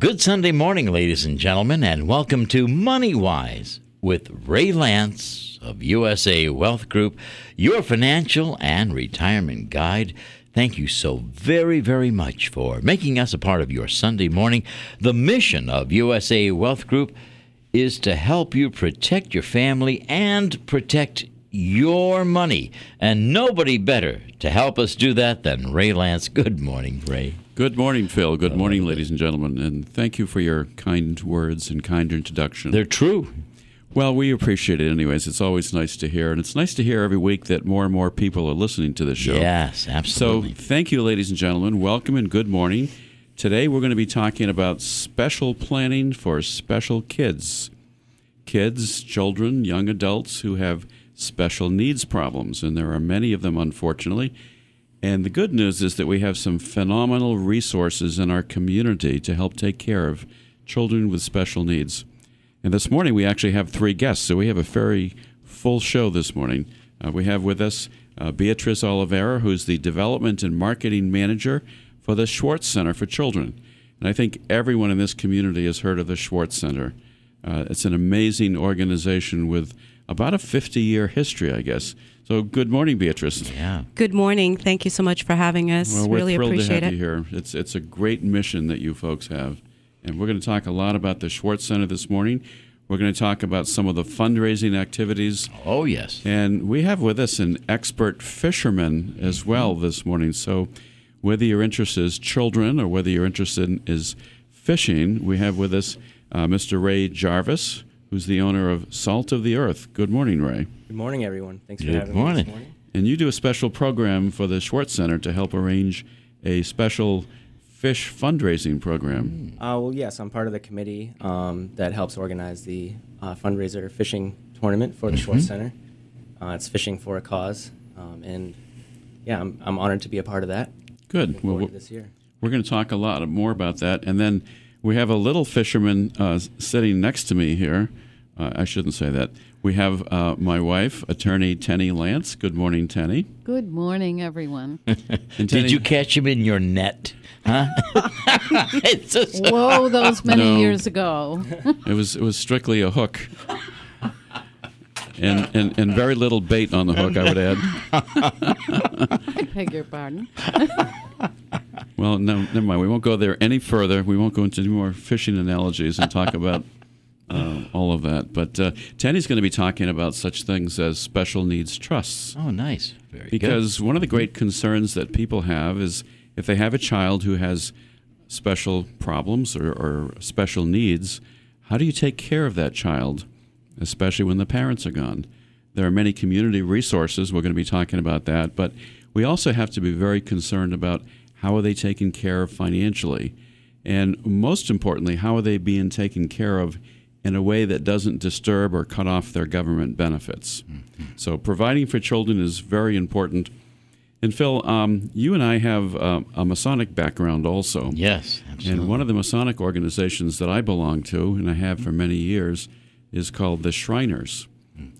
Good Sunday morning, ladies and gentlemen, and welcome to Money Wise with Ray Lance of USA Wealth Group, your financial and retirement guide. Thank you so very, very much for making us a part of your Sunday morning. The mission of USA Wealth Group is to help you protect your family and protect your money. And nobody better to help us do that than Ray Lance. Good morning, Ray. Good morning, Phil. Good morning, ladies and gentlemen. And thank you for your kind words and kind introduction. They're true. Well, we appreciate it anyways. It's always nice to hear. And it's nice to hear every week that more and more people are listening to the show. Yes, absolutely. So thank you, ladies and gentlemen. Welcome and good morning. Today we're going to be talking about special planning for special kids. Kids, children, young adults who have special needs problems. And there are many of them, unfortunately. And the good news is that we have some phenomenal resources in our community to help take care of children with special needs. And this morning we actually have three guests, so we have a very full show this morning. Uh, we have with us uh, Beatrice Oliveira, who's the Development and Marketing Manager for the Schwartz Center for Children. And I think everyone in this community has heard of the Schwartz Center. Uh, it's an amazing organization with about a 50 year history, I guess. So, good morning, Beatrice. Yeah. Good morning. Thank you so much for having us. Well, we're really thrilled appreciate to have it. you here. It's it's a great mission that you folks have, and we're going to talk a lot about the Schwartz Center this morning. We're going to talk about some of the fundraising activities, Oh, yes. and we have with us an expert fisherman as well this morning. So, whether your interest is children or whether your interest in is fishing, we have with us uh, Mr. Ray Jarvis, who's the owner of Salt of the Earth. Good morning, Ray. Good morning, everyone. Thanks for Good having me morning. this morning. And you do a special program for the Schwartz Center to help arrange a special fish fundraising program. Uh, well, yes, I'm part of the committee um, that helps organize the uh, fundraiser fishing tournament for the Schwartz Center. Uh, it's fishing for a cause, um, and yeah, I'm, I'm honored to be a part of that. Good. Well, we're this year. we're going to talk a lot more about that. And then we have a little fisherman uh, sitting next to me here. Uh, I shouldn't say that. We have uh, my wife, attorney Tenny Lance. Good morning, Tenny. Good morning, everyone. And Tenny- Did you catch him in your net? Huh? it's just, Whoa, those many No. years ago. It was it was strictly a hook. And, and, and very little bait on the hook, I would add. I beg your pardon. Well, no, never mind. We won't go there any further. We won't go into any more fishing analogies and talk about uh, all of that. But uh, Tenny's going to be talking about such things as special needs trusts. oh, nice. Very Because one of the great concerns that people have is if they have a child who has special problems or, or special needs, how do you take care of that child, especially when the parents are gone? There are many community resources. We're going to be talking about that. But we also have to be very concerned about how are they taken care of financially? And most importantly, how are they being taken care of in a way that doesn't disturb or cut off their government benefits? So, providing for children is very important. And Phil, um, you and I have uh, a Masonic background also. Yes, absolutely. And one of the Masonic organizations that I belong to, and I have for many years, is called the Shriners.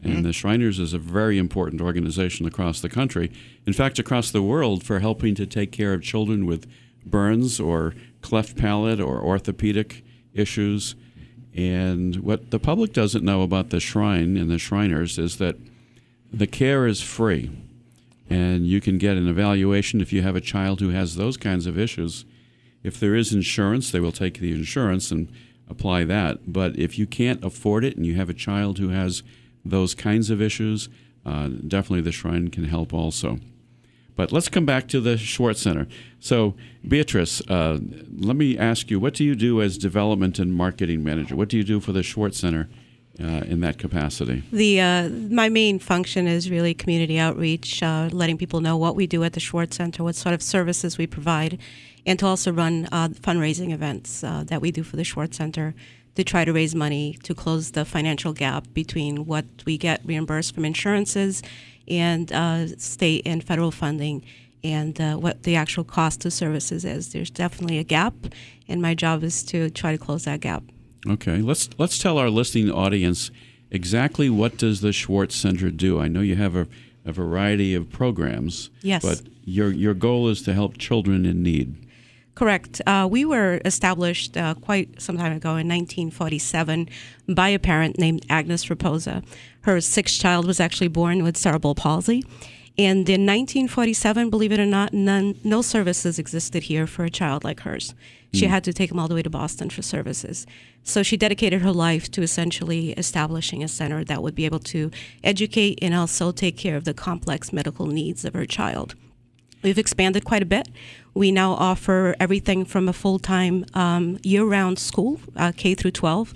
And the Shriners is a very important organization across the country, in fact, across the world, for helping to take care of children with burns or cleft palate or orthopedic issues. And what the public doesn't know about the Shrine and the Shriners is that the care is free. And you can get an evaluation if you have a child who has those kinds of issues. If there is insurance, they will take the insurance and apply that. But if you can't afford it and you have a child who has those kinds of issues, uh, definitely the Shrine can help also. But let's come back to the Schwartz Center. So, Beatrice, uh, let me ask you what do you do as development and marketing manager? What do you do for the Schwartz Center uh, in that capacity? The uh, my main function is really community outreach, uh, letting people know what we do at the Schwartz Center, what sort of services we provide, and to also run uh, fundraising events uh, that we do for the Schwartz Center to try to raise money to close the financial gap between what we get reimbursed from insurances and uh, state and federal funding and uh, what the actual cost of services is. There's definitely a gap, and my job is to try to close that gap. Okay, let's let's tell our listening audience exactly what does the Schwartz Center do. I know you have a, a variety of programs. Yes. But your your goal is to help children in need. Correct. Uh, we were established uh, quite some time ago in 1947 by a parent named Agnes Raposa. Her sixth child was actually born with cerebral palsy. And in 1947, believe it or not, none, no services existed here for a child like hers. She had to take him all the way to Boston for services. So she dedicated her life to essentially establishing a center that would be able to educate and also take care of the complex medical needs of her child. We've expanded quite a bit. We now offer everything from a full time um, year round school, uh, K through 12,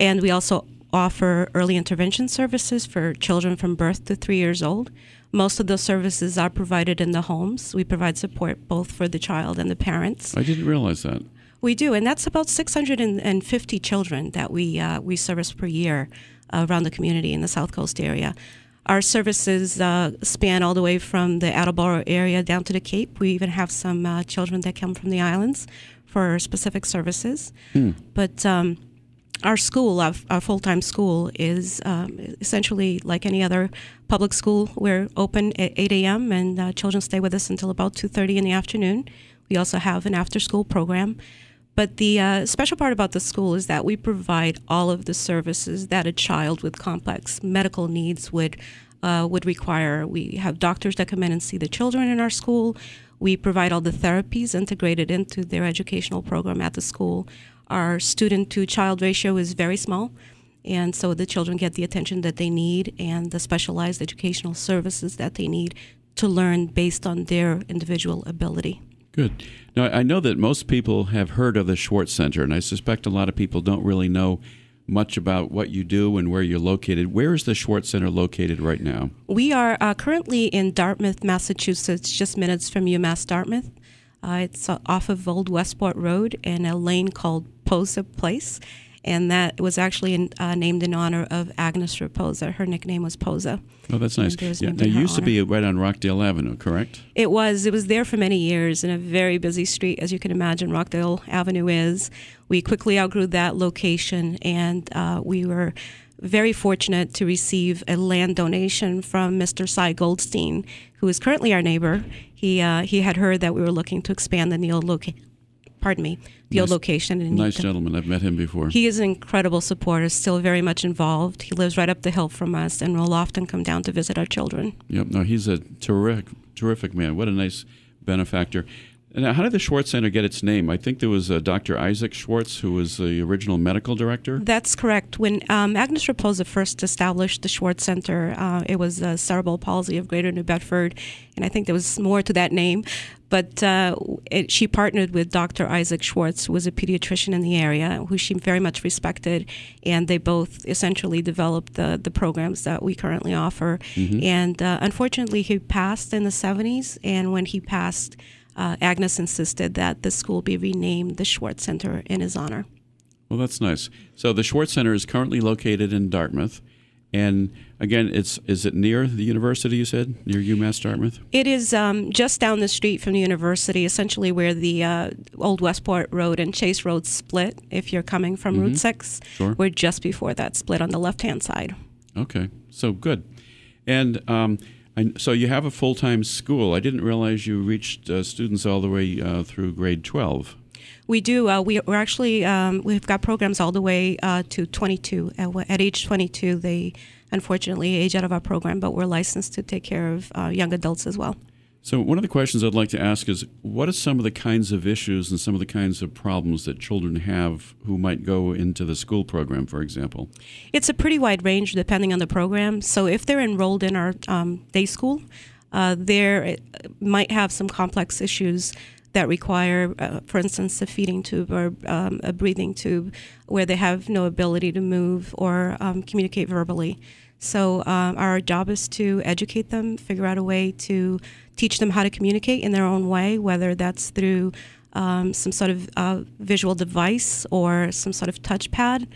and we also offer early intervention services for children from birth to three years old. Most of those services are provided in the homes. We provide support both for the child and the parents. I didn't realize that. We do, and that's about 650 children that we uh, we service per year uh, around the community in the South Coast area. Our services uh, span all the way from the Attleboro area down to the Cape. We even have some uh, children that come from the islands for specific services. But um, our school, our, our full time school, is um, essentially like any other public school. We're open at 8 a.m. and uh, children stay with us until about 2:30 in the afternoon. We also have an after school program. But the uh, special part about the school is that we provide all of the services that a child with complex medical needs would uh, would require. We have doctors that come in and see the children in our school. We provide all the therapies integrated into their educational program at the school. Our student to child ratio is very small, and so the children get the attention that they need and the specialized educational services that they need to learn based on their individual ability. Good. Now, I know that most people have heard of the Schwartz Center, and I suspect a lot of people don't really know much about what you do and where you're located. Where is the Schwartz Center located right now? We are uh, currently in Dartmouth, Massachusetts, just minutes from UMass Dartmouth. Uh, it's uh, off of Old Westport Road in a lane called Posa Place, and that was actually in, uh, named in honor of Agnes Raposa. Her nickname was Posa. Oh, that's nice. Yeah, now, in it her used to be right on Rockdale Avenue, correct? It was. It was there for many years in a very busy street, as you can imagine. Rockdale Avenue is. We quickly outgrew that location, and uh, we were very fortunate to receive a land donation from Mr. Cy Goldstein, who is currently our neighbor. He uh, he had heard that we were looking to expand the old location. Pardon me, the old location. in Nice Newton. gentleman. I've met him before. He is an incredible supporter, still very much involved. He lives right up the hill from us, and will often come down to visit our children. Yep. No, he's a terrific, terrific man. What a nice benefactor. And now, how did the Schwartz Center get its name? I think there was uh, Dr. Isaac Schwartz, who was the original medical director. That's correct. When um, Agnes Raposa first established the Schwartz Center, uh, it was uh, cerebral palsy of Greater New Bedford, and I think there was more to that name. But uh, it, she partnered with Dr. Isaac Schwartz, who was a pediatrician in the area, who she very much respected, and they both essentially developed the, the programs that we currently offer. And uh, unfortunately, he passed in the 70s, and when he passed, uh, Agnes insisted that the school be renamed the Schwartz Center in his honor. Well, that's nice. So the Schwartz Center is currently located in Dartmouth, and again, it's is it near the university? You said near UMass Dartmouth. It is um, just down the street from the university, essentially where the uh, old Westport Road and Chase Road split. If you're coming from Route 6, Sure. we're just before that split on the left hand side. Okay, so good. And um, I, so you have a full time school. I didn't realize you reached uh, students all the way uh, through grade twelve. We do. Uh, we, we're actually um, we've got programs all the way uh, to 22. At, at age 22, they unfortunately age out of our program, but we're licensed to take care of uh, young adults as well. So one of the questions I'd like to ask is, what are some of the kinds of issues and some of the kinds of problems that children have who might go into the school program, for example? It's a pretty wide range depending on the program. So if they're enrolled in our um, day school, uh, they might have some complex issues that require, uh, for instance, a feeding tube or um, a breathing tube, where they have no ability to move or um, communicate verbally. So um, our job is to educate them, figure out a way to teach them how to communicate in their own way, whether that's through um, some sort of uh, visual device or some sort of touchpad.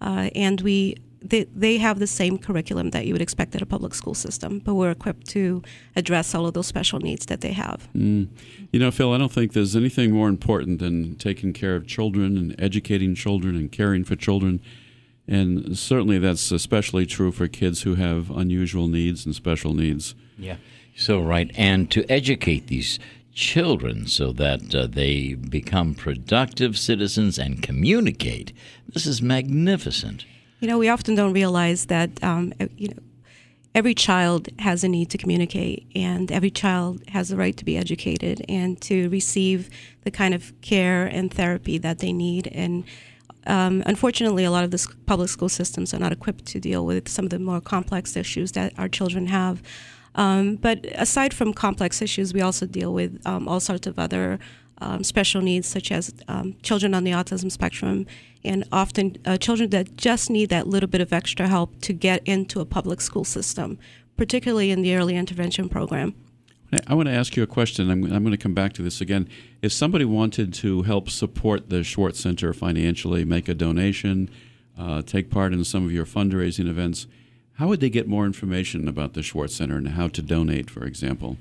Uh, and we they, they have the same curriculum that you would expect at a public school system, but we're equipped to address all of those special needs that they have. You know, Phil, I don't think there's anything more important than taking care of children and educating children and caring for children. And certainly that's especially true for kids who have unusual needs and special needs. Yeah. So right, and to educate these children so that uh, they become productive citizens and communicate. This is magnificent. You know, we often don't realize that, um, you know, every child has a need to communicate, and every child has the right to be educated and to receive the kind of care and therapy that they need. And um, unfortunately, a lot of the public school systems are not equipped to deal with some of the more complex issues that our children have. Um, but aside from complex issues, we also deal with um, all sorts of other um, special needs, such as um, children on the autism spectrum, and often uh, children that just need that little bit of extra help to get into a public school system, particularly in the early intervention program. I want to ask you a question. I'm, I'm going to come back to this again. If somebody wanted to help support the Schwartz Center financially, make a donation, uh, take part in some of your fundraising events, how would they get more information about the Schwartz Center and how to donate, for example?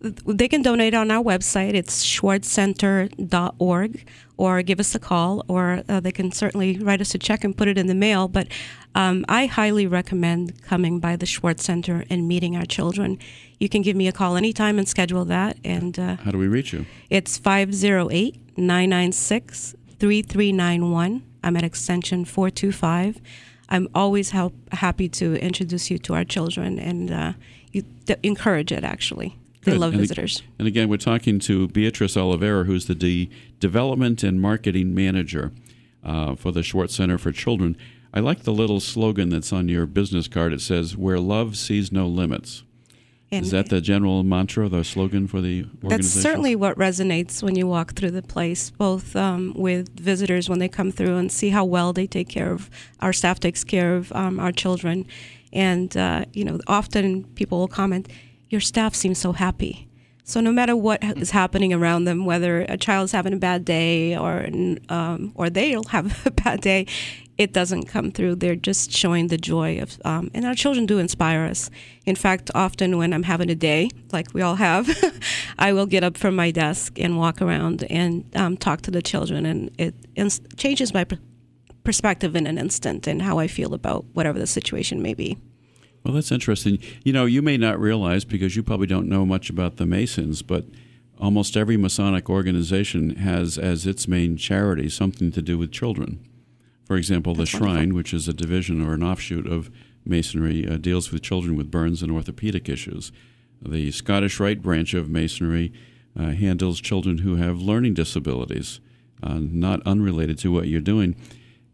They can donate on our website. It's schwartzcenter.org, or give us a call, or uh, they can certainly write us a check and put it in the mail. But um, I highly recommend coming by the Schwartz Center and meeting our children. You can give me a call anytime and schedule that. And uh, How do we reach you? it's 508 996 3391. I'm at extension 425. I'm always help, happy to introduce you to our children and uh, you, th- encourage it, actually. They love And ag- visitors. And again, we're talking to Beatrice Oliveira, who's the de- Development and Marketing Manager uh, for the Schwartz Center for Children. I like the little slogan that's on your business card. It says, Where love sees no limits. And Is that the general mantra, the slogan for the organization? That's certainly what resonates when you walk through the place, both um, with visitors when they come through and see how well they take care of our staff takes care of um, our children, and uh, you know, often people will comment, "Your staff seems so happy." So no matter what is happening around them, whether a child's having a bad day or um, or they'll have a bad day, it doesn't come through. They're just showing the joy of, um, and our children do inspire us. In fact, often when I'm having a day, like we all have, I will get up from my desk and walk around and um, talk to the children, and it ins- changes my pr- perspective in an instant and how I feel about whatever the situation may be. Well, that's interesting. You know, you may not realize because you probably don't know much about the Masons, but almost every Masonic organization has as its main charity something to do with children. For example, the That's wonderful. Shrine, which is a division or an offshoot of Masonry, uh, deals with children with burns and orthopedic issues. The Scottish Rite branch of Masonry uh, handles children who have learning disabilities, uh, not unrelated to what you're doing.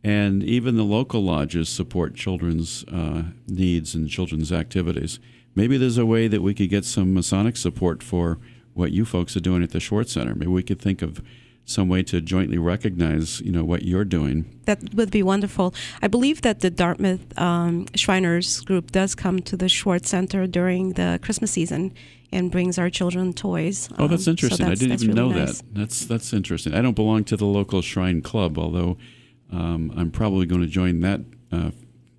And even the local lodges support children's uh, needs and children's activities. Maybe there's a way that we could get some Masonic support for what you folks are doing at the Schwartz Center. Maybe we could think of some way to jointly recognize, you know, what you're doing. That would be wonderful. I believe that the Dartmouth um, Shriners group does come to the Schwartz Center during the Christmas season and brings our children toys. Oh, that's Um, so interesting. that's- I didn't even really know nice. that. That's that's interesting. I don't belong to the local shrine club, although um, I'm probably going to join that uh,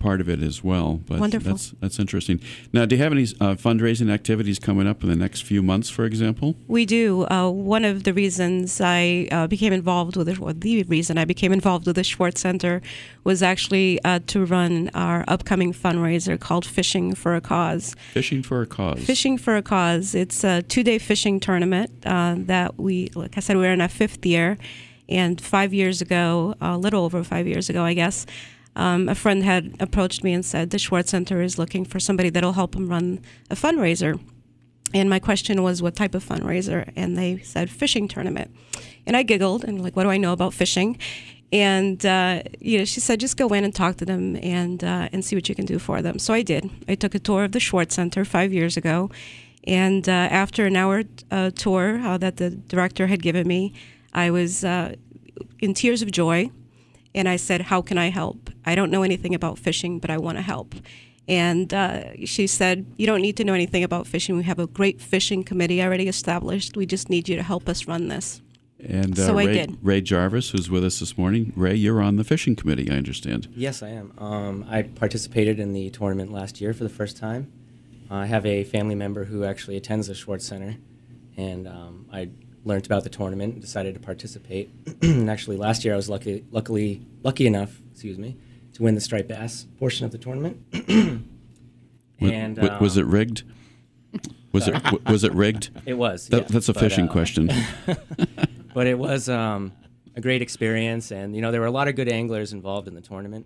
part of it as well. But Wonderful. that's that's interesting. Now, do you have any uh, fundraising activities coming up in the next few months, for example? We do. Uh, one of the reasons I uh, became involved with it, the reason I became involved with the Schwartz Center, was actually uh, to run our upcoming fundraiser called Fishing for a Cause. Fishing for a cause. Fishing for a Cause. It's a two-day fishing tournament uh, that we, like I said, we're in our fifth year, and five years ago, a little over five years ago, I guess. Um, a friend had approached me and said the Schwartz Center is looking for somebody that'll help them run a fundraiser. And my question was, what type of fundraiser? And they said, fishing tournament. And I giggled and like, what do I know about fishing? And uh, you know, she said, just go in and talk to them and uh, and see what you can do for them. So I did. I took a tour of the Schwartz Center five years ago, and uh, after an hour uh, tour uh, that the director had given me, I was uh, in tears of joy, and I said, "How can I help? I don't know anything about fishing, but I want to help." And uh, she said, You don't need to know anything about fishing. We have a great fishing committee already established. We just need you to help us run this. And uh, So I Ray, did. Ray Jarvis, who's with us this morning. Ray, you're on the fishing committee, I understand. Yes, I am. Um, I participated in the tournament last year for the first time. I have a family member who actually attends the Schwartz Center, and um, I learned about the tournament and decided to participate. and actually, last year I was lucky, luckily lucky enough, excuse me, to win the striped bass portion of the tournament. And w- was um, it rigged? Was it w- was it rigged? It was. That, yeah. that's a But, fishing uh, question. But it was um, a great experience, and you know there were a lot of good anglers involved in the tournament,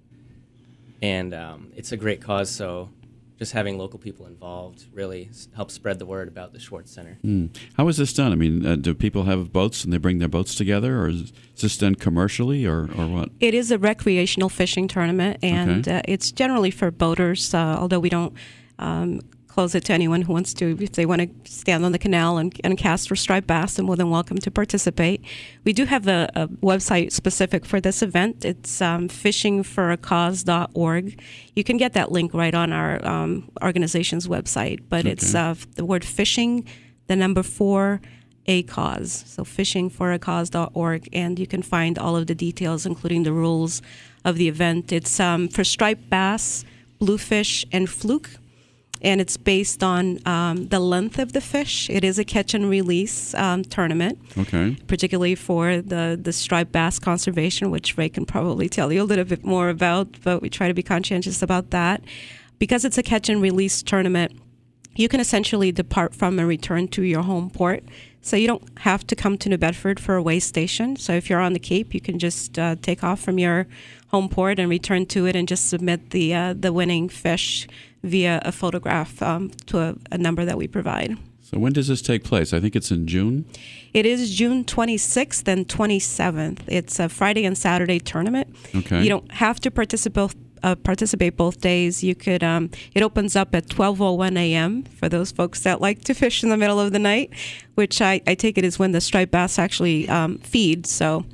and um, it's a great cause. So just having local people involved really helps spread the word about the Schwartz Center. Hmm. How is this done? I mean, uh, do people have boats and they bring their boats together, or is this done commercially, or, or what? It is a recreational fishing tournament, and Okay. uh, it's generally for boaters. Uh, although we don't um, close it to anyone who wants to, if they want to stand on the canal and, and cast for striped bass, they're more than welcome to participate. We do have a, a website specific for this event. It's um, fishingforacause.org. You can get that link right on our um, organization's website, but it's uh, the word fishing, the number four a cause. So fishingforacause.org, and you can find all of the details, including the rules of the event. It's um, for striped bass, bluefish, and fluke, and it's based on um, the length of the fish. It is a catch and release um, tournament, Okay. particularly for the the striped bass conservation, which Ray can probably tell you a little bit more about. But we try to be conscientious about that because it's a catch and release tournament you can essentially depart from and return to your home port. So you don't have to come to New Bedford for a way station. So if you're on the Cape, you can just uh, take off from your home port and return to it, and just submit the uh, the winning fish via a photograph um, to a, a number that we provide. So when does this take place? I think it's in June. It is June 26th and 27th. It's a Friday and Saturday tournament. Okay. You don't have to participate uh, participate both days. You could. Um, it opens up at 12:01 a.m. for those folks that like to fish in the middle of the night, which I, I take it is when the striped bass actually um, feed. So.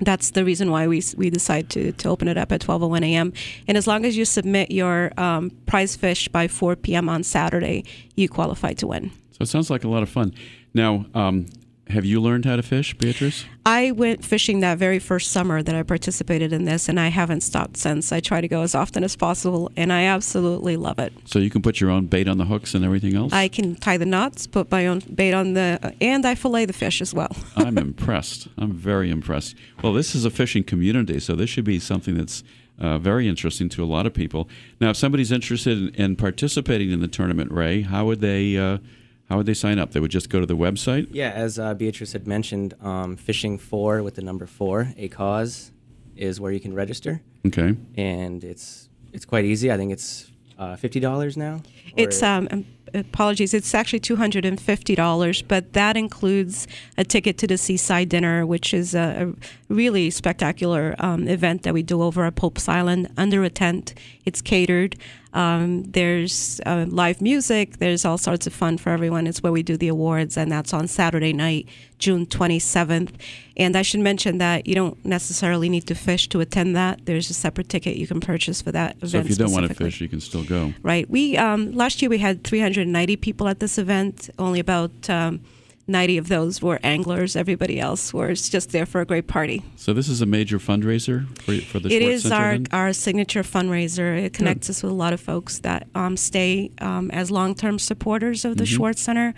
That's the reason why we, we decide to, to open it up at 12:01 a.m. And as long as you submit your um, prize fish by 4 p.m. on Saturday, you qualify to win. So it sounds like a lot of fun. Now, um, have you learned how to fish, Beatrice? I went fishing that very first summer that I participated in this, and I haven't stopped since. I try to go as often as possible, and I absolutely love it. So you can put your own bait on the hooks and everything else? I can tie the knots, put my own bait on the, and I fillet the fish as well. I'm impressed. I'm very impressed. Well, this is a fishing community, so this should be something that's uh, very interesting to a lot of people. Now, if somebody's interested in, in participating in the tournament, Ray, how would they uh, how would they sign up? They would just go to the website. Yeah, as uh, Beatrice had mentioned, um, fishing for with the number four, a cause, is where you can register, Okay. and it's it's quite easy. I think it's uh, fifty dollars now. It's um, um, apologies. It's actually two hundred and fifty dollars, but that includes a ticket to the Seaside Dinner, which is a, a really spectacular um, event that we do over at Pope's Island under a tent. It's catered. Um, there's uh, live music. There's all sorts of fun for everyone. It's where we do the awards, and that's on Saturday night, June 27th. And I should mention that you don't necessarily need to fish to attend that. There's a separate ticket you can purchase for that event. So if you don't want to fish, you can still go. right? We um, last year we had 390 people at this event. Only about um, 90 of those were anglers. Everybody else was just there for a great party. So this is a major fundraiser for, for the It Schwartz is Center. our then? our signature fundraiser. It connects us with a lot of folks that um, stay um, as long term supporters of the Mm-hmm. Schwartz Center.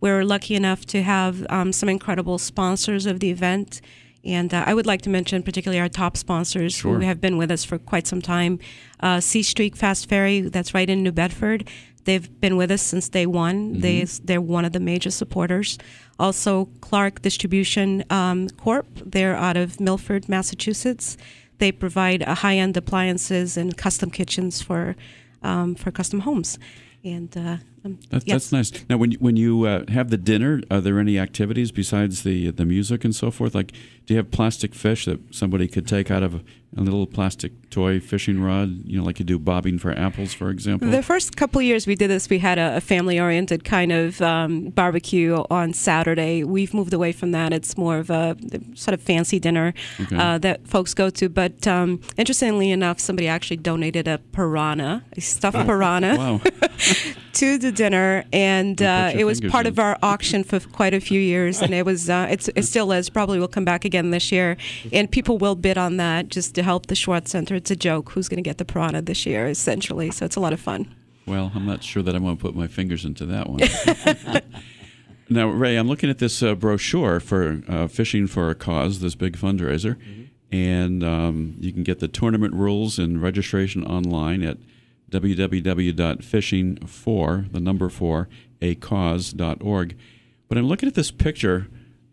We're lucky enough to have um, some incredible sponsors of the event. And uh, I would like to mention particularly our top sponsors Sure. who have been with us for quite some time. Uh, SeaStreak Fast Ferry, that's right in New Bedford. They've been with us since day one. They, they're one of the major supporters. Also, Clarke Distribution um, Corp. They're out of Milford, Massachusetts. They provide uh, high-end appliances and custom kitchens for um, for custom homes. And uh, That's, yes. that's nice. Now, when you, when you uh, have the dinner, are there any activities besides the the music and so forth? Like, do you have plastic fish that somebody could take out of a, a little plastic toy fishing rod? You know, like you do bobbing for apples, for example. The first couple of years we did this, we had a, a family-oriented kind of um, barbecue on Saturday. We've moved away from that. It's more of a sort of fancy dinner Okay. uh, that folks go to. But um, interestingly enough, somebody actually donated a piranha, a stuffed piranha, wow. to the dinner, and uh, it was part in. of our auction for quite a few years, and it was uh, it's, it still is. Probably will come back again this year, and people will bid on that just to help the Schwartz Center. It's a joke who's going to get the piranha this year, essentially. So it's a lot of fun. Well, I'm not sure that I want to put my fingers into that one. now, Ray, I'm looking at this uh, brochure for uh, Fishing for a Cause, this big fundraiser, and um, you can get the tournament rules and registration online at www.fishingfor, the number four, fishingforacause.org. But I'm looking at this picture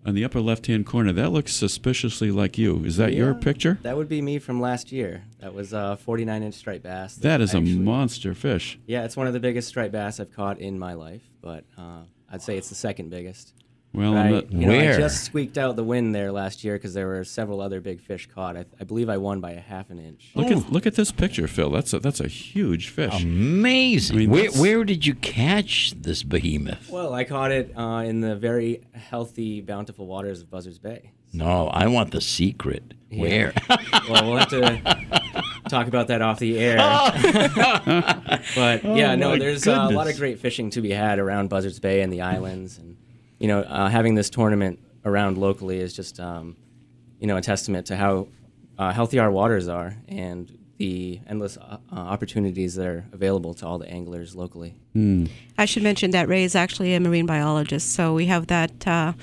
on the upper left hand corner. That looks suspiciously like you. Is that your picture? That would be me from last year. That was a 49 inch striped bass. That is a monster fish. Yeah, it's one of the biggest striped bass I've caught in my life, but uh, I'd say it's the second biggest. Well, But I'm not- you know, I just squeaked out the win there last year because there were several other big fish caught. I, I believe I won by a half an inch. look at look at this picture, Phil. That's a that's a huge fish. Amazing. I mean, where, where did you catch this behemoth? Well, I caught it uh, in the very healthy, bountiful waters of Buzzards Bay. No, I want the secret. Yeah. Where? well, we'll have to talk about that off the air. but yeah, no, Oh, my there's uh, a lot of great fishing to be had around Buzzards Bay and the islands, and you know, uh, having this tournament around locally is just um, you know a testament to how uh, healthy our waters are and the endless uh, uh, opportunities that are available to all the anglers locally. I should mention that Ray is actually a marine biologist, so we have that uh,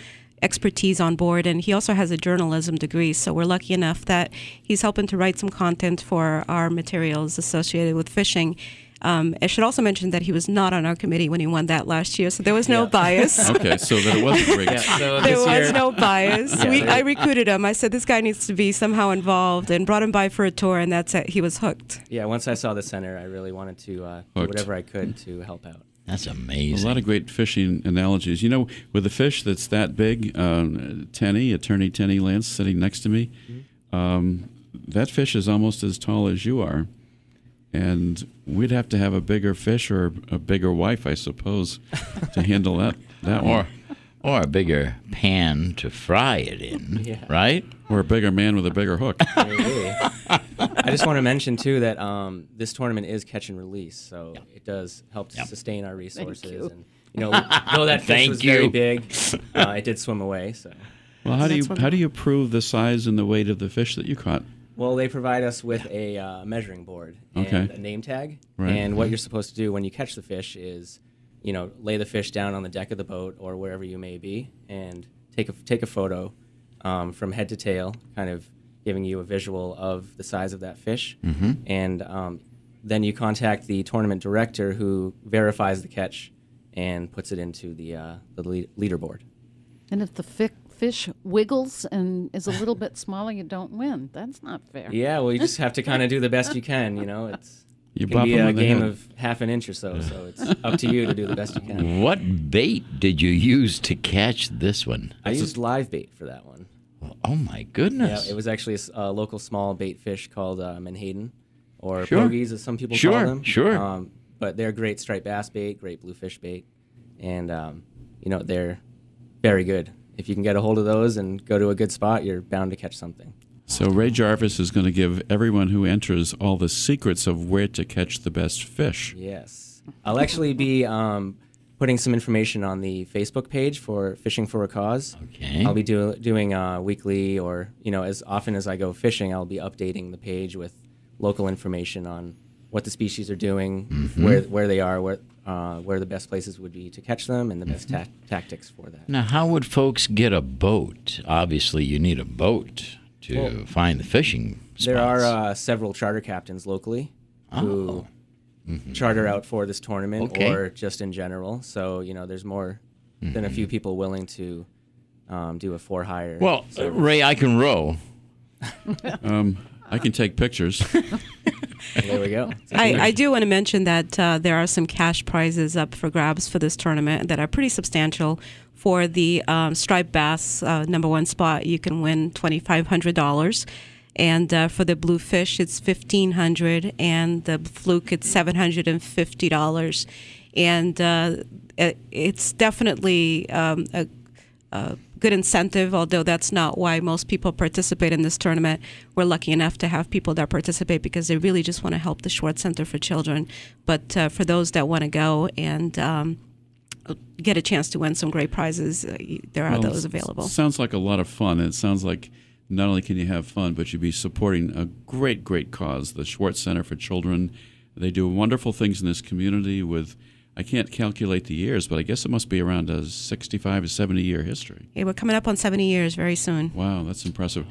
expertise on board, and he also has a journalism degree. So we're lucky enough that he's helping to write some content for our materials associated with fishing. Um, I should also mention that he was not on our committee when he won that last year, so there was no Yeah. bias. Okay, so that it wasn't rigged. Yeah, so There this was year, no bias. Yeah, we, I recruited him. I said this guy needs to be somehow involved, and brought him by for a tour, and that's it. He was hooked. yeah, once I saw the center, I really wanted to uh, do whatever I could to help out. That's amazing. A lot of great fishing analogies. You know, with a fish that's that big, um, Tenny, attorney Tenny Lance, sitting next to me, um, that fish is almost as tall as you are. And we'd have to have a bigger fish or a bigger wife, I suppose, to handle that, that or, one. or a bigger pan to fry it in, Yeah. right? Or a bigger man with a bigger hook. I just want to mention too that um, this tournament is catch and release, so it does help to Yep. sustain our resources. you. And you know, though that fish Thank was very big, uh, it did swim away. So, Well, how do you That's how do you prove the size and the weight of the fish that you caught? Well, they provide us with a uh, measuring board and Okay. a name tag. Right. And what you're supposed to do when you catch the fish is, you know, lay the fish down on the deck of the boat or wherever you may be, and take a take a photo um, from head to tail, kind of giving you a visual of the size of that fish. Mm-hmm. And um, then you contact the tournament director who verifies the catch and puts it into the uh, the lead- leaderboard. And if the fi- fish wiggles and is a little bit smaller, you don't win. That's not fair. Yeah, well, you just have to kind of do the best you can. You know, it's You it can be a game head. of half an inch or so. So it's up to you to do the best you can. What bait did you use to catch this one? I used live bait for that one. Oh my goodness! Yeah, goodness! it was actually a s- a, local small bait fish called uh, menhaden, or Sure. pogies as some people Sure, call them. sure. Um, but they're great striped bass bait, great bluefish bait, and um, you know they're very good. If you can get a hold of those and go to a good spot, you're bound to catch something. So Ray Jarvis is going to give everyone who enters all the secrets of where to catch the best fish. Yes. I'll actually be um, putting some information on the Facebook page for Fishing for a Cause. Okay. I'll be do, doing uh, weekly or, you know, as often as I go fishing, I'll be updating the page with local information on what the species are doing, Mm-hmm. where, where they are, where, uh, where the best places would be to catch them, and the best Mm-hmm. ta- tactics for that. Now, how would folks get a boat? Obviously, you need a boat to Well, find the fishing spots. There are uh, several charter captains locally who charter out for this tournament Oh. Mm-hmm. Okay. or just in general. So you know, there's more than a few people willing to um, do a for hire. well, uh. Ray, I can row. Um, I can take pictures. there we go. I, I do want to mention that uh, there are some cash prizes up for grabs for this tournament that are pretty substantial. For the um, striped bass uh, number one spot, you can win twenty five hundred dollars, and uh, for the bluefish, it's fifteen hundred, and the fluke, it's seven hundred and fifty dollars, and uh, it, it's definitely um, a a good incentive, although that's not why most people participate in this tournament. We're lucky enough to have people that participate because they really just want to help the Schwartz Center for Children. But uh, for those that want to go and um, get a chance to win some great prizes, uh, there are Well, those available. Sounds like a lot of fun. And It sounds like not only can you have fun, but you'd be supporting a great, great cause, the Schwartz Center for Children. They do wonderful things in this community with, I can't calculate the years, but I guess it must be around a 65 to 70 year history. Yeah, we're coming up on 70 years very soon. Wow, that's impressive.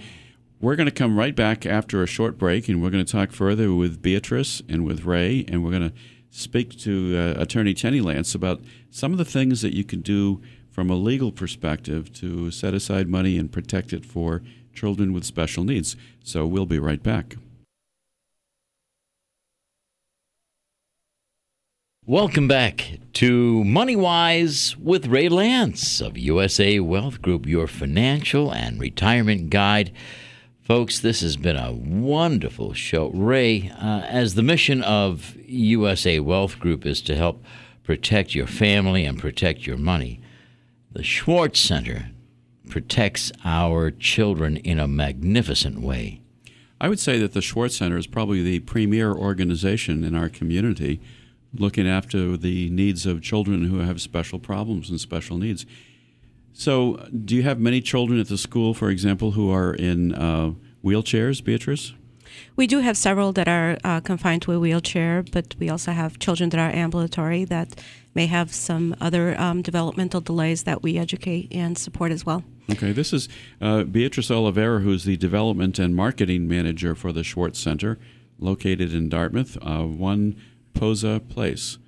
We're going to come right back after a short break, and we're going to talk further with Beatrice and with Ray, and we're going to speak to uh, Attorney Tenny Lance about some of the things that you can do from a legal perspective to set aside money and protect it for children with special needs. So we'll be right back. Welcome back to Money Wise with Ray Lance of USA Wealth Group, your financial and retirement guide. Folks, this has been a wonderful show. Ray, uh, as the mission of USA Wealth Group is to help protect your family and protect your money, the Schwartz Center protects our children in a magnificent way. I would say that the Schwartz Center is probably the premier organization in our community looking after the needs of children who have special problems and special needs. So, do you have many children at the school, for example, who are in uh, wheelchairs, Beatrice? We do have several that are uh, confined to a wheelchair, but we also have children that are ambulatory that may have some other um, developmental delays that we educate and support as well. Okay, this is uh, Beatrice Oliveira, who's the development and marketing manager for the Schwartz Center, located in Dartmouth, uh, one Posa Place.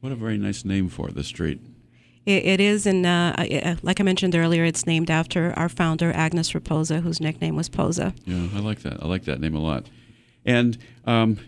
What a very nice name for the street. It, it is, and uh, like I mentioned earlier, it's named after our founder Agnes Raposa, whose nickname was Posa. Yeah, I like that. I like that name a lot. And um,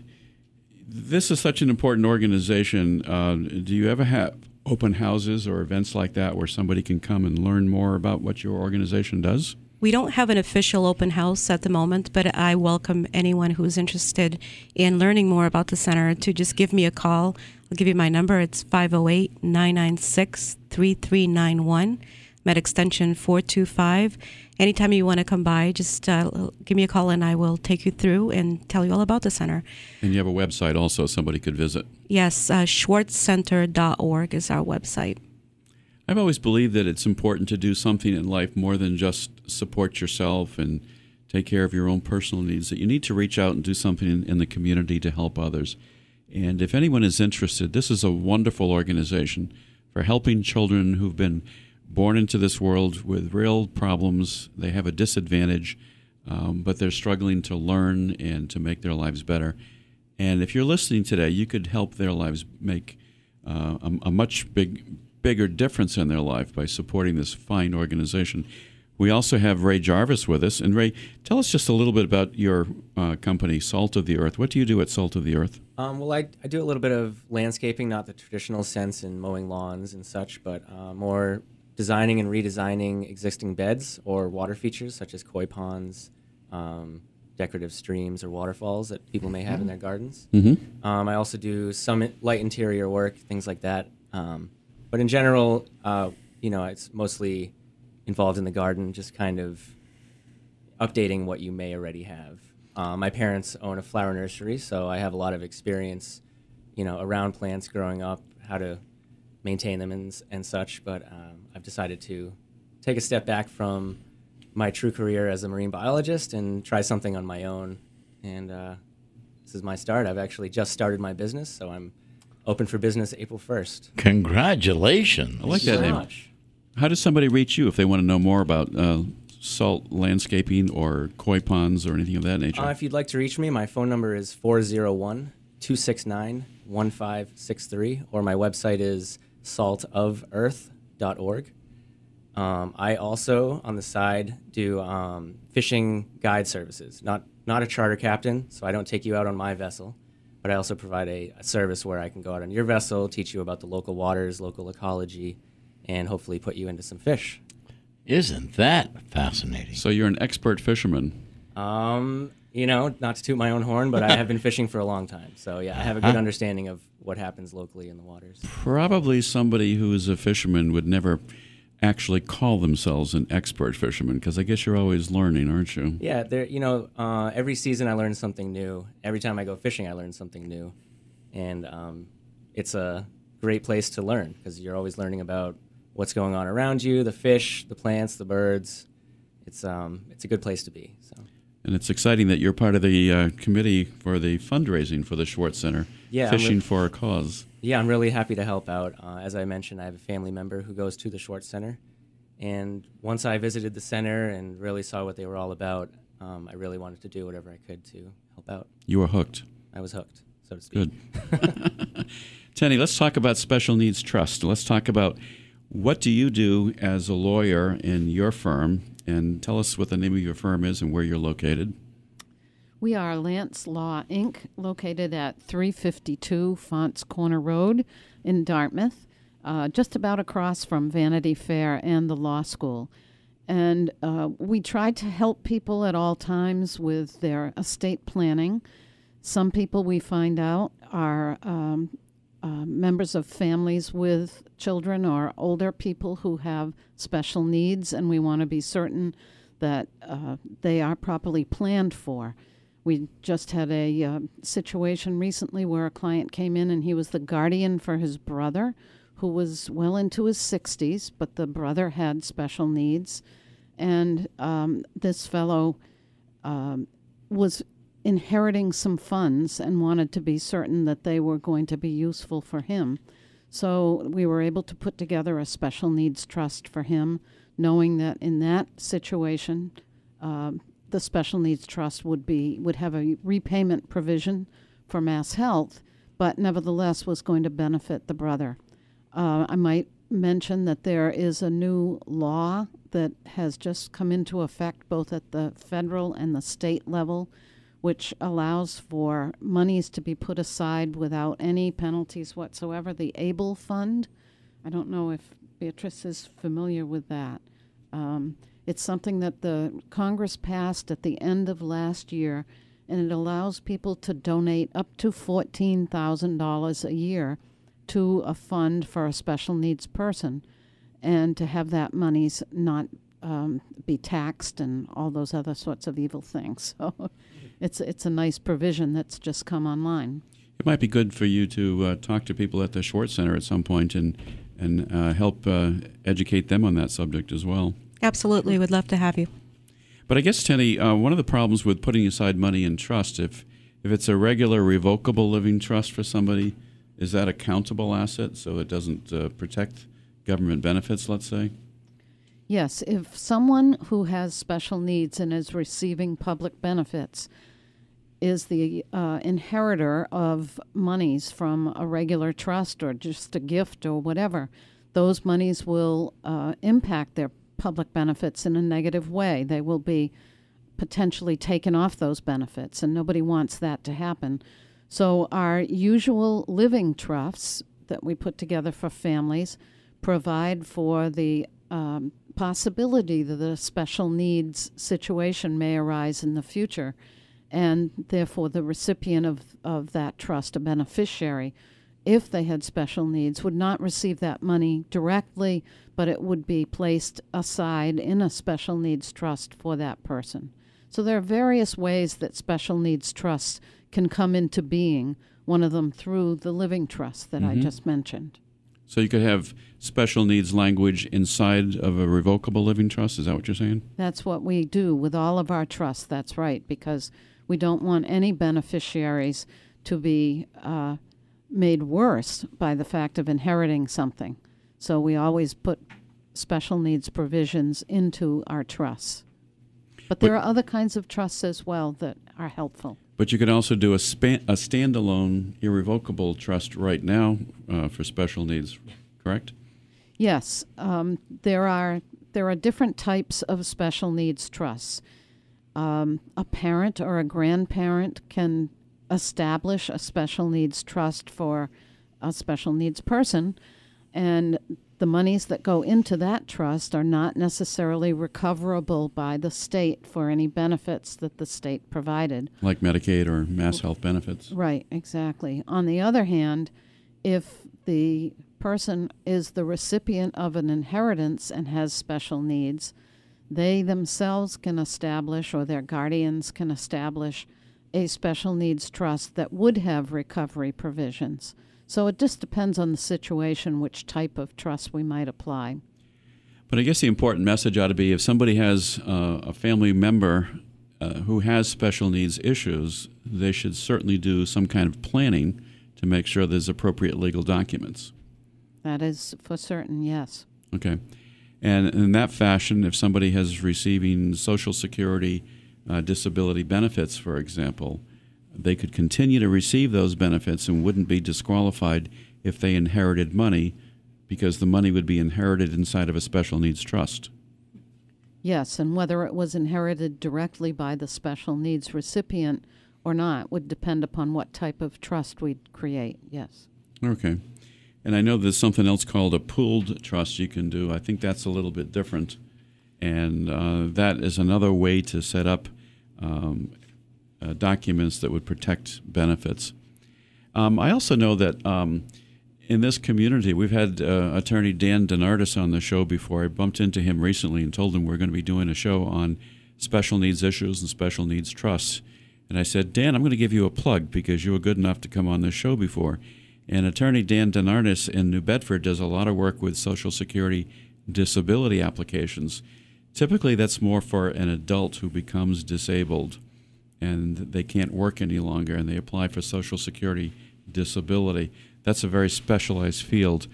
this is such an important organization. Uh, do you ever have open houses or events like that where somebody can come and learn more about what your organization does? We don't have an official open house at the moment, but I welcome anyone who's interested in learning more about the center to just give me a call. I'll give you my number. It's 508 996 3391. Med extension 425. Anytime you want to come by, just uh, give me a call and I will take you through and tell you all about the center. And you have a website also somebody could visit. Yes, uh, schwartzcenter.org is our website. I've always believed that it's important to do something in life more than just support yourself and take care of your own personal needs, that you need to reach out and do something in, in the community to help others. And if anyone is interested, this is a wonderful organization for helping children who've been born into this world with real problems. They have a disadvantage, um, but they're struggling to learn and to make their lives better. And if you're listening today, you could help their lives make uh, a, a much big bigger difference in their life by supporting this fine organization. We also have Ray Jarvis with us. And Ray, tell us just a little bit about your uh, company, Salt of the Earth. What do you do at Salt of the Earth? Um, well, I, I do a little bit of landscaping, not the traditional sense in mowing lawns and such, but uh, more designing and redesigning existing beds or water features such as koi ponds, um, decorative streams, or waterfalls that people may have in their gardens. Mm-hmm. Um, I also do some light interior work, things like that. Um, but in general, uh, you know, it's mostly involved in the garden, just kind of updating what you may already have. Uh, my parents own a flower nursery, so I have a lot of experience, you know, around plants growing up, how to maintain them and, and such. But um, I've decided to take a step back from my true career as a marine biologist and try something on my own. And uh, this is my start. I've actually just started my business, so I'm open for business April 1st. Congratulations. I like Thank that very name. much. How does somebody reach you if they want to know more about uh, salt landscaping or koi ponds or anything of that nature? Uh, if you'd like to reach me, my phone number is 401 269 1563, or my website is saltoferarth.org. Um, I also, on the side, do um, fishing guide services. Not, not a charter captain, so I don't take you out on my vessel, but I also provide a, a service where I can go out on your vessel, teach you about the local waters, local ecology, and hopefully put you into some fish. Isn't that fascinating? so you're an expert fisherman. Um, you know, not to toot my own horn, but I have been fishing for a long time. So yeah, I have a good understanding of what happens locally in the waters. Probably somebody who is a fisherman would never actually call themselves an expert fisherman because I guess you're always learning, aren't you? Yeah, there. You know, uh, every season I learn something new. Every time I go fishing, I learn something new, and um, it's a great place to learn because you're always learning about what's going on around you, the fish, the plants, the birds. It's um, it's a good place to be. So And it's exciting that you're part of the uh, committee for the fundraising for the Schwartz Center, Yeah, Fishing re- for a Cause. yeah, I'm really happy to help out. Uh, as I mentioned, I have a family member who goes to the Schwartz Center, and once I visited the center and really saw what they were all about, um, I really wanted to do whatever I could to help out. You were hooked. I was hooked. so to speak. Good. Tenny, let's talk about special needs trust. Let's talk about what do you do as a lawyer in your firm, and tell us what the name of your firm is and where you're located. We are Lance Law Inc., located at 352 Faunce Corner Road in Dartmouth, uh, just about across from Vanity Fair and the law school. And uh, we try to help people at all times with their estate planning. Some people we find out are um, uh, members of families with children or older people who have special needs, and we want to be certain that uh, they are properly planned for. We just had a uh, situation recently where a client came in and he was the guardian for his brother who was well into his 60s, but the brother had special needs. And um, this fellow um, was inheriting some funds and wanted to be certain that they were going to be useful for him. So we were able to put together a special needs trust for him, knowing that in that situation, um, the special needs trust would be would have a repayment provision for MassHealth, but nevertheless was going to benefit the brother. Uh, I might mention that there is a new law that has just come into effect both at the federal and the state level, which allows for monies to be put aside without any penalties whatsoever. The ABLE Fund. I don't know if Beatrice is familiar with that. Um, it's something that the Congress passed at the end of last year, and it allows people to donate up to $14,000 a year to a fund for a special needs person and to have that monies not um, be taxed and all those other sorts of evil things. So it's, it's a nice provision that's just come online. It might be good for you to uh, talk to people at the Schwartz Center at some point and, and uh, help uh, educate them on that subject as well. Absolutely, would love to have you. But I guess, Tenny, uh, one of the problems with putting aside money in trust, if, if it's a regular revocable living trust for somebody, is that a countable asset so it doesn't uh, protect government benefits, let's say? Yes, if someone who has special needs and is receiving public benefits is the uh, inheritor of monies from a regular trust or just a gift or whatever, those monies will uh, impact their public benefits in a negative way. They will be potentially taken off those benefits, and nobody wants that to happen. So, our usual living trusts that we put together for families provide for the um, possibility that a special needs situation may arise in the future, and therefore the recipient of, of that trust, a beneficiary, if they had special needs, would not receive that money directly, but it would be placed aside in a special needs trust for that person. So there are various ways that special needs trusts can come into being, one of them through the living trust that I mm-hmm. just mentioned. So you could have special needs language inside of a revocable living trust. Is that what you're saying? That's what we do with all of our trusts. That's right, because we don't want any beneficiaries to be uh, made worse by the fact of inheriting something. So we always put special needs provisions into our trusts. But there are other kinds of trusts as well that are helpful. But you could also do a, span, a standalone irrevocable trust right now uh, for special needs, correct? Yes, um, there are there are different types of special needs trusts. Um, a parent or a grandparent can establish a special needs trust for a special needs person, and the monies that go into that trust are not necessarily recoverable by the state for any benefits that the state provided. Like Medicaid or MassHealth benefits. Right, exactly. On the other hand, if the person is the recipient of an inheritance and has special needs, they themselves can establish, or their guardians can establish, a special needs trust that would have recovery provisions. So it just depends on the situation which type of trust we might apply. But I guess the important message ought to be if somebody has uh, a family member uh, who has special needs issues, they should certainly do some kind of planning to make sure there's appropriate legal documents. That is for certain, yes. Okay. And in that fashion, if somebody has receiving Social Security uh, disability benefits, for example, they could continue to receive those benefits and wouldn't be disqualified if they inherited money because the money would be inherited inside of a special needs trust. Yes, and whether it was inherited directly by the special needs recipient or not would depend upon what type of trust we'd create. Yes. Okay. And I know there's something else called a pooled trust you can do. I think that's a little bit different. And uh, that is another way to set up um, uh, documents that would protect benefits. Um, I also know that um, in this community, we've had uh, attorney Dan DeNardis on the show before. I bumped into him recently and told him we're going to be doing a show on special needs issues and special needs trusts. And I said, Dan, I'm going to give you a plug because you were good enough to come on this show before. And attorney Dan DeNardis in New Bedford does a lot of work with Social Security disability applications. Typically, that's more for an adult who becomes disabled and they can't work any longer and they apply for Social Security disability. That's a very specialized field.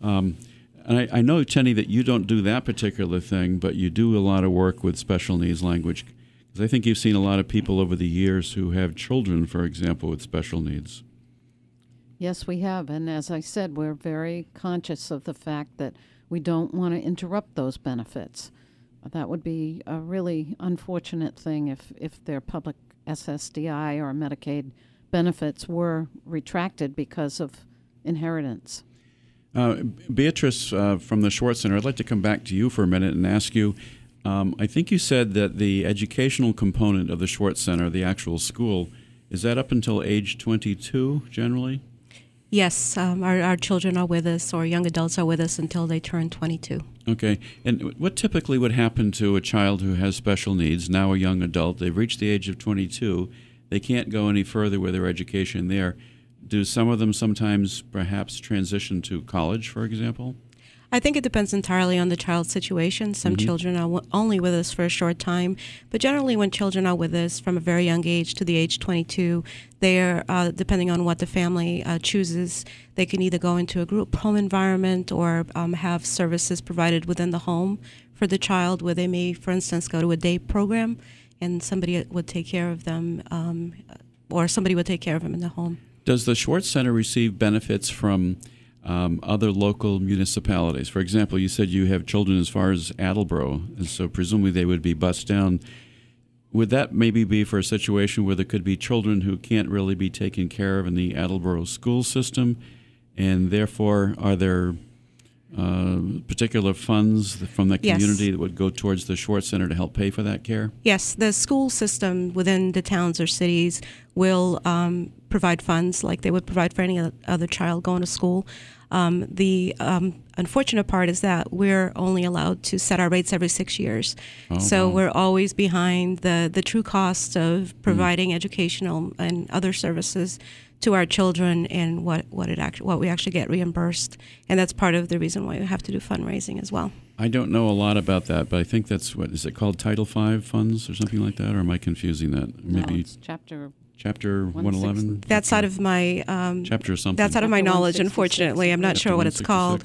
Um, and I, I know, Tenny, that you don't do that particular thing, but you do a lot of work with special needs language. Because I think you've seen a lot of people over the years who have children, for example, with special needs. Yes, we have. And as I said, we're very conscious of the fact that we don't want to interrupt those benefits. That would be a really unfortunate thing if, if their public SSDI or Medicaid benefits were retracted because of inheritance. Uh, Beatrice uh, from the Schwartz Center, I'd like to come back to you for a minute and ask you. Um, I think you said that the educational component of the Schwartz Center, the actual school, is that up until age 22 generally? Yes, um, our, our children are with us, or young adults are with us until they turn 22. Okay. And what typically would happen to a child who has special needs, now a young adult? They've reached the age of 22. They can't go any further with their education there. Do some of them sometimes perhaps transition to college, for example? I think it depends entirely on the child's situation. Some mm-hmm. children are w- only with us for a short time, but generally, when children are with us from a very young age to the age 22, they're, uh, depending on what the family uh, chooses, they can either go into a group home environment or um, have services provided within the home for the child, where they may, for instance, go to a day program and somebody would take care of them, um, or somebody would take care of them in the home. Does the Schwartz Center receive benefits from um, other local municipalities. For example, you said you have children as far as Attleboro, and so presumably they would be bused down. Would that maybe be for a situation where there could be children who can't really be taken care of in the Attleboro school system, and therefore are there uh, particular funds from the community yes. that would go towards the Schwartz Center to help pay for that care? Yes, the school system within the towns or cities will um, provide funds like they would provide for any other child going to school. Um, the um, unfortunate part is that we're only allowed to set our rates every six years. Oh, so wow. we're always behind the, the true cost of providing mm. educational and other services to our children and what what it actually what we actually get reimbursed, and that's part of the reason why we have to do fundraising as well. I don't know a lot about that, but I think that's what is it called Title V funds or something like that, or am I confusing that? Maybe no, it's chapter chapter 111 that's out of my um, chapter something. that's out of my knowledge unfortunately. I'm not sure what it's called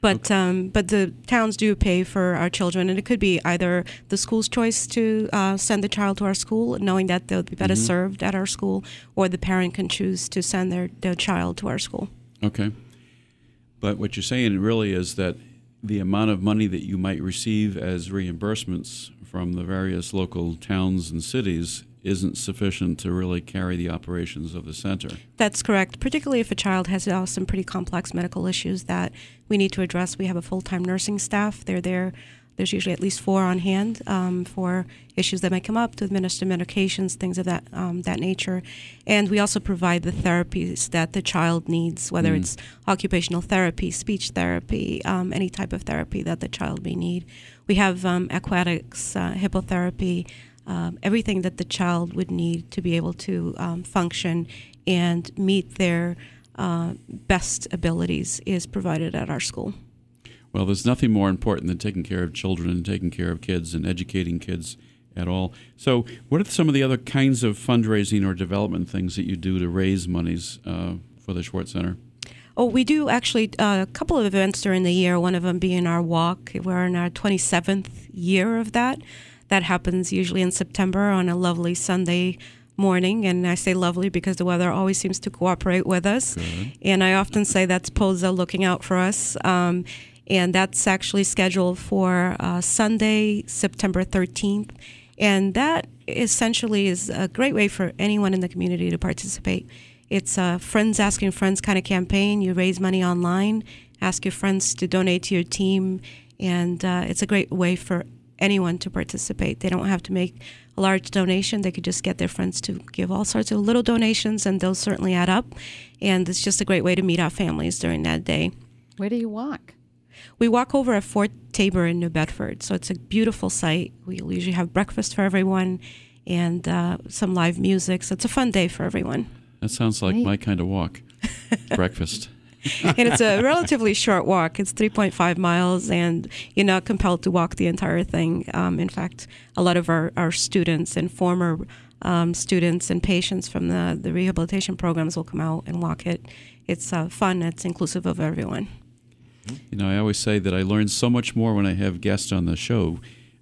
but okay. um, but the towns do pay for our children, and it could be either the school's choice to uh, send the child to our school, knowing that they'll be better mm-hmm. served at our school, or the parent can choose to send their, their child to our school. Okay. But what you're saying really is that the amount of money that you might receive as reimbursements from the various local towns and cities isn't sufficient to really carry the operations of the center. That's correct, particularly if a child has uh, some pretty complex medical issues that we need to address. We have a full time nursing staff. They're there. There's usually at least four on hand um, for issues that may come up to administer medications, things of that um, that nature, and we also provide the therapies that the child needs, whether mm. it's occupational therapy, speech therapy, um, any type of therapy that the child may need. We have um, aquatics, uh, hippotherapy, um, everything that the child would need to be able to um, function and meet their uh, best abilities is provided at our school. Well, there's nothing more important than taking care of children and taking care of kids and educating kids at all. So, what are some of the other kinds of fundraising or development things that you do to raise monies uh, for the Schwartz Center? Oh, we do actually uh, a couple of events during the year. One of them being our walk. We're in our 27th year of that. That happens usually in September on a lovely Sunday morning, and I say lovely because the weather always seems to cooperate with us. And I often say that's POSA looking out for us. Um, and that's actually scheduled for uh, Sunday, September 13th. And that essentially is a great way for anyone in the community to participate. It's a friends asking friends kind of campaign. You raise money online, ask your friends to donate to your team, and uh, it's a great way for anyone to participate. They don't have to make a large donation. They could just get their friends to give all sorts of little donations, and they'll certainly add up. And it's just a great way to meet our families during that day. Where do you walk? We walk over at Fort Taber in New Bedford, so it's a beautiful site. We usually have breakfast for everyone and uh, some live music, so it's a fun day for everyone. That sounds like Neat. my kind of walk. Breakfast. And it's a relatively short walk. It's 3.5 miles, and you're not compelled to walk the entire thing. Um, in fact, a lot of our, our students and former um, students and patients from the, the rehabilitation programs will come out and walk it. It's uh, fun, it's inclusive of everyone. You know, I always say that I learn so much more when I have guests on the show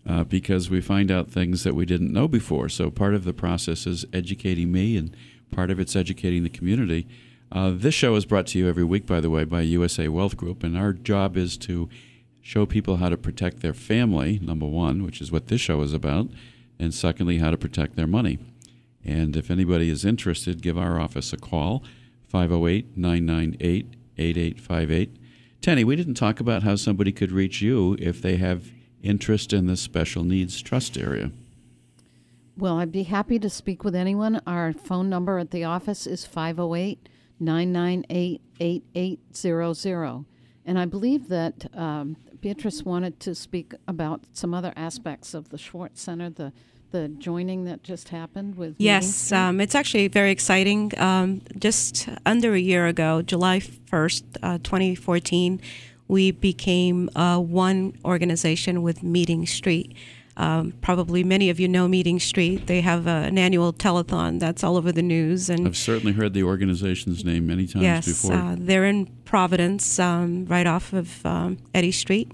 uh, because we find out things that we didn't know before. So part of the process is educating me, and part of it's educating the community. Uh, this show is brought to you every week, by the way, by USA Wealth Group, and our job is to show people how to protect their family, number one, which is what this show is about, and secondly, how to protect their money. And if anybody is interested, give our office a call, 508 998 8858. Tenny, we didn't talk about how somebody could reach you if they have interest in the special needs trust area. Well, I'd be happy to speak with anyone. Our phone number at the office is 508 998 8800. And I believe that um, Beatrice wanted to speak about some other aspects of the Schwartz Center, the, the joining that just happened with. Yes, um, it's actually very exciting. Um, just under a year ago, July 1st, uh, 2014, we became uh, one organization with Meeting Street. Um, probably many of you know Meeting Street. They have uh, an annual telethon that's all over the news, and I've certainly heard the organization's name many times yes, before. uh, they're in Providence, um, right off of um, Eddy Street,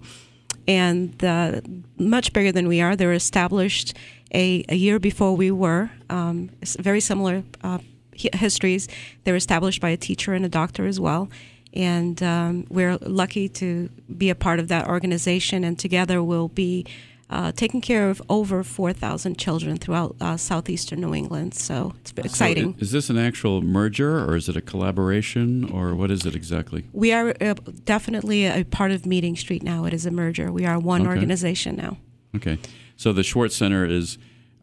and uh, much bigger than we are. They were established a, a year before we were. Um, very similar uh, histories. They were established by a teacher and a doctor as well. And um, we're lucky to be a part of that organization, and together we'll be uh, taking care of over 4,000 children throughout uh, southeastern New England. So it's So exciting. is this an actual merger or is it a collaboration or what is it exactly? We are uh, definitely a part of Meeting Street now. It is a merger. We are one Okay. organization now. Okay. So the Schwartz Center is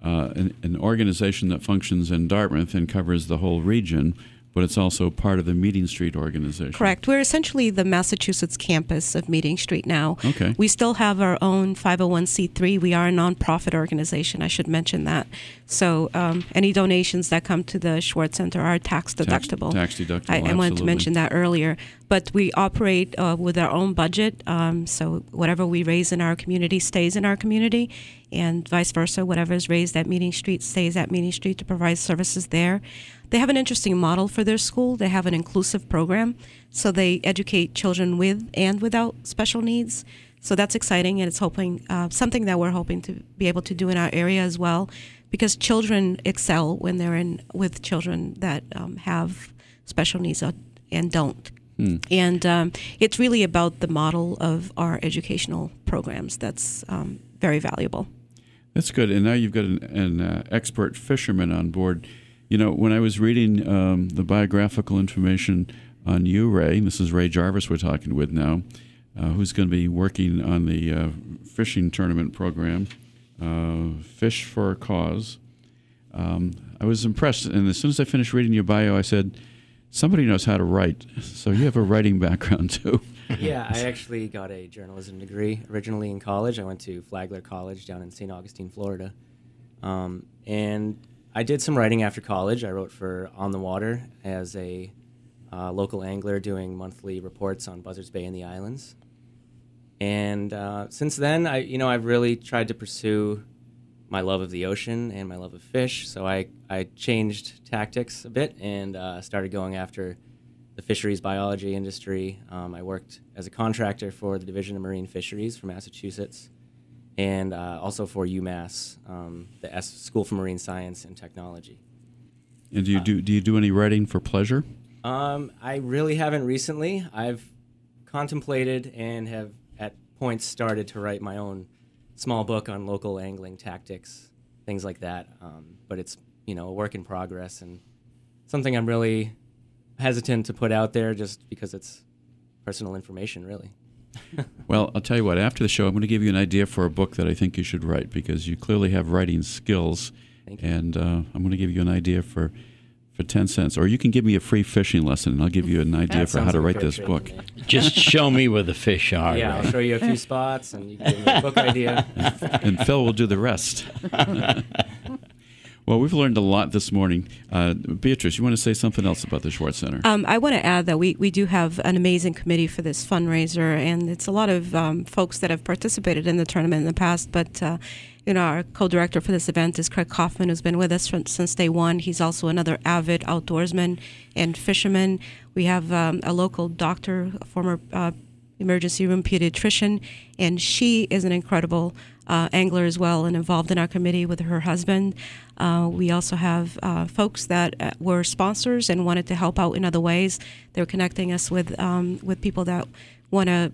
uh, an, an organization that functions in Dartmouth and covers the whole region, but it's also part of the Meeting Street organization. Correct. We're essentially the Massachusetts campus of Meeting Street now. Okay. We still have our own 501c3. We are a nonprofit organization. I should mention that. So um, any donations that come to the Schwartz Center are tax deductible. tax deductible, I, I wanted to mention that earlier. But we operate uh, with our own budget. Um, so whatever we raise in our community stays in our community, and vice versa. Whatever is raised at Meeting Street stays at Meeting Street to provide services there. They have an interesting model for their school. They have an inclusive program, so they educate children with and without special needs. So that's exciting, and it's hoping uh, something that we're hoping to be able to do in our area as well, because children excel when they're in with children that um, have special needs and don't. And um, it's really about the model of our educational programs that's um, very valuable. That's good. And now you've got an, an uh, expert fisherman on board. You know, when I was reading um, the biographical information on you, Ray, this is Ray Jarvis we're talking with now, uh, who's going to be working on the uh, fishing tournament program, uh, Fish for a Cause. Um, I was impressed. And as soon as I finished reading your bio, I said, somebody knows how to write. So you have a writing background, too. yeah, I actually got a journalism degree originally in college. I went to Flagler College down in St. Augustine, Florida. Um, and I did some writing after college. I wrote for On the Water as a uh, local angler doing monthly reports on Buzzards Bay and the islands. And uh, since then, I you know I've really tried to pursue my love of the ocean and my love of fish. So I I changed tactics a bit and uh, started going after the fisheries biology industry. Um, I worked as a contractor for the Division of Marine Fisheries for Massachusetts, and uh, also for UMass, um, the S- School for Marine Science and Technology. And do you do do you do any writing for pleasure? Um, I really haven't recently. I've contemplated and have at points started to write my own small book on local angling tactics, things like that. Um, but it's you know a work in progress and something I'm really hesitant to put out there just because it's personal information, really. Well, I'll tell you what. After the show, I'm going to give you an idea for a book that I think you should write because you clearly have writing skills, Thank you. and uh, I'm going to give you an idea for for ten cents, or you can give me a free fishing lesson, and I'll give you an idea for how to like a wait fair this book. Just show me where the fish are. Yeah, Ray. I'll show you a few spots and you can give me a book idea. and Phil will do the rest. Well, we've learned a lot this morning. Uh, Beatrice, you want to say something else about the Schwartz Center? Um, I want to add that we, we do have an amazing committee for this fundraiser, and it's a lot of um, folks that have participated in the tournament in the past. But uh, you know, our co-director for this event is Craig Kaufman, who's been with us from, since day one. He's also another avid outdoorsman and fisherman. We have um, a local doctor, a former uh, emergency room pediatrician, and she is an incredible uh, angler as well and involved in our committee with her husband. Uh, we also have uh, folks that uh, were sponsors and wanted to help out in other ways. They're connecting us with um, with people that want to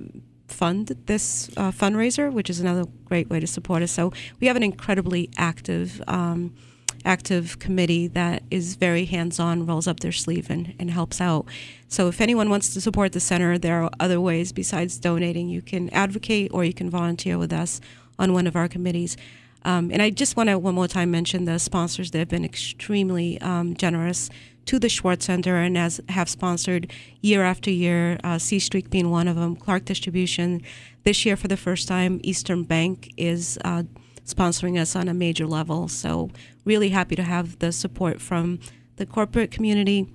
fund this uh, fundraiser, which is another great way to support us. So we have an incredibly active. Um, active committee that is very hands-on, rolls up their sleeve and, and helps out. So if anyone wants to support the center, there are other ways besides donating. You can advocate or you can volunteer with us on one of our committees. Um, and I just want to one more time mention the sponsors that have been extremely um, generous to the Schwartz Center and as have sponsored year after year. Uh, SeaStreak being one of them, Clarke Distribution. This year, for the first time, Eastern Bank is uh, sponsoring us on a major level. So really happy to have the support from the corporate community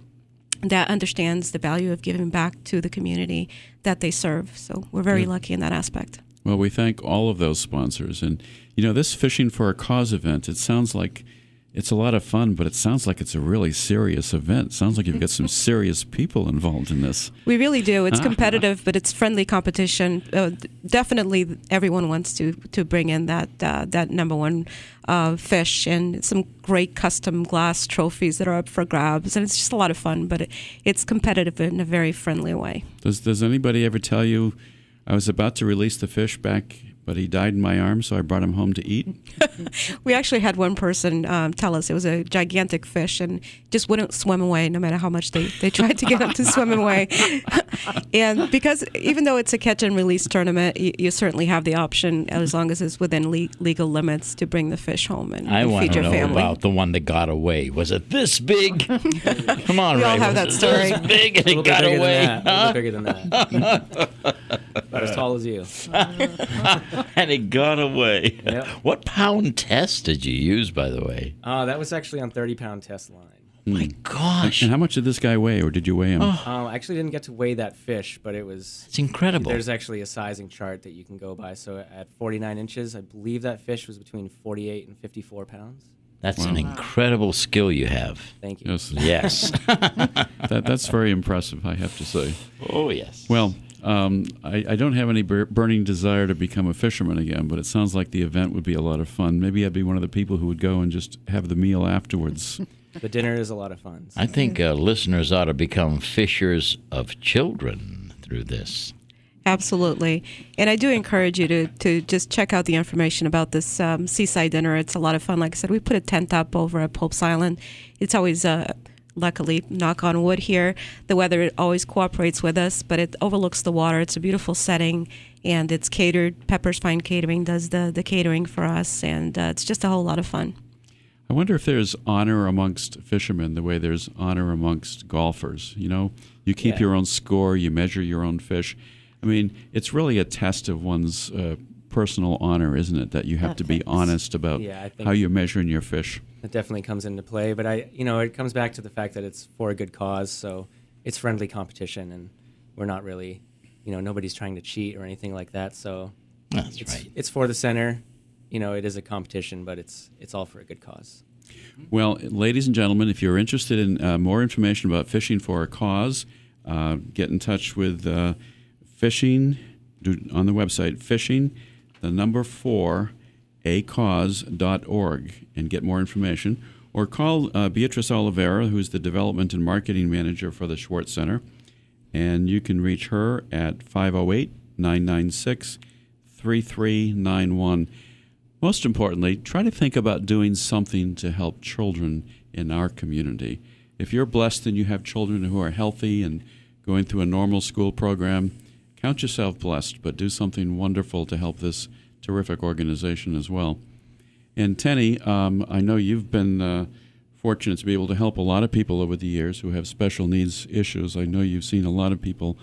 that understands the value of giving back to the community that they serve. So we're very lucky in that aspect. Well, we thank all of those sponsors. And, you know, this Fishing for a Cause event, it sounds like it's a lot of fun, but it sounds like it's a really serious event. Sounds like you've got some serious people involved in this. We really do. It's competitive, but it's friendly competition. Uh, definitely, everyone wants to to bring in that uh, that number one uh, fish and some great custom glass trophies that are up for grabs, and it's just a lot of fun. But it, it's competitive in a very friendly way. Does, does anybody ever tell you, I was about to release the fish back, but he died in my arms, so I brought him home to eat? We actually had one person um, tell us it was a gigantic fish and just wouldn't swim away no matter how much they, they tried to get him to swim away. and because even though it's a catch and release tournament, you, you certainly have the option, as long as it's within le- legal limits, to bring the fish home and, I and want feed to your know family. about the one that got away. Was it this big? Come on, We all have Was that story. This big and it got away. than that. A little bit bigger than that. About as tall as you. and it got away. Yep. What pound test did you use, by the way? Uh, that was actually on 30 pound test line. My gosh, And how much did this guy weigh, or did you weigh him? Um, I actually didn't get to weigh that fish, but it was. it's incredible. There's actually a sizing chart that you can go by. So at 49 inches, I believe that fish was between 48 and 54 pounds. That's an incredible skill you have. Thank you. Yes, Yes. that, that's very impressive, I have to say. oh, yes. Well, um, I, I don't have any bur- burning desire to become a fisherman again, but it sounds like the event would be a lot of fun. Maybe I'd be one of the people who would go and just have the meal afterwards. The dinner is a lot of fun. so- I think uh, listeners ought to become fishers of children through this. Absolutely. And I do encourage you to, to just check out the information about this um, seaside dinner. It's a lot of fun. Like I said, we put a tent up over at Pope's Island. It's always, uh, luckily, knock on wood here, the weather always cooperates with us, but it overlooks the water. It's a beautiful setting and it's catered. Pepper's Fine Catering does the, the catering for us, and uh, it's just a whole lot of fun. I wonder if there's honor amongst fishermen the way there's honor amongst golfers. You know, you keep Yeah. your own score, you measure your own fish. I mean, it's really a test of one's uh, personal honor, isn't it? That you have to be honest about Yeah, how you're measuring your fish. It definitely comes into play, but I, you know, it comes back to the fact that it's for a good cause, so it's friendly competition, and we're not really, you know, nobody's trying to cheat or anything like that. So That's it's right. it's for the center. You know, it is a competition, but it's it's all for a good cause. Well, ladies and gentlemen, if you're interested in uh, more information about fishing for a cause, uh, get in touch with uh, fishing on the website fishing the number four acause.org and get more information or call uh, Beatrice Oliveira, who's the Development and Marketing Manager for the Schwartz Center. And you can reach her at 508 996 3391. Most importantly, try to think about doing something to help children in our community. If you're blessed and you have children who are healthy and going through a normal school program, count yourself blessed, but do something wonderful to help this terrific organization as well. And Tenny, um, I know you've been uh, fortunate to be able to help a lot of people over the years who have special needs issues. I know you've seen a lot of people.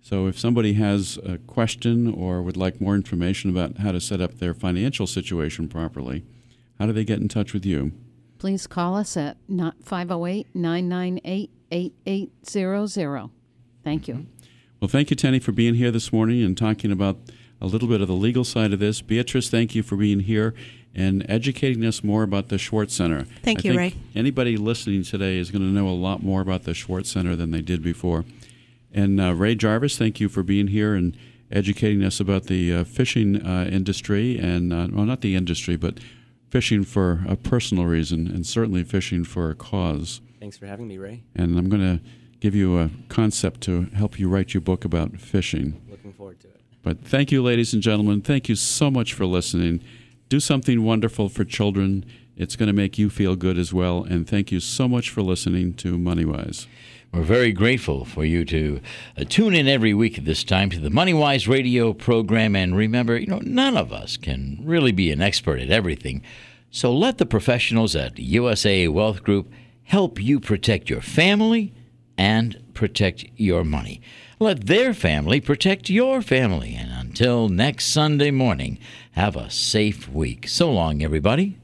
So if somebody has a question or would like more information about how to set up their financial situation properly, how do they get in touch with you? Please call us at 508 998 8800. Thank you. Well, thank you, Tenny, for being here this morning and talking about a little bit of the legal side of this. Beatrice, thank you for being here and educating us more about the Schwartz Center. Thank I you, think Ray. Anybody listening today is going to know a lot more about the Schwartz Center than they did before. And uh, Ray Jarvis, thank you for being here and educating us about the uh, fishing uh, industry and, uh, well, not the industry, but fishing for a personal reason and certainly fishing for a cause. Thanks for having me, Ray. And I'm going to give you a concept to help you write your book about fishing. Looking forward to it. But thank you, ladies and gentlemen. Thank you so much for listening. Do something wonderful for children. It's going to make you feel good as well. And thank you so much for listening to MoneyWise. We're very grateful for you to uh, tune in every week at this time to the MoneyWise radio program. And remember, you know, none of us can really be an expert at everything. So let the professionals at USA Wealth Group help you protect your family and protect your money. Let their family protect your family. And until next Sunday morning, have a safe week. So long, everybody.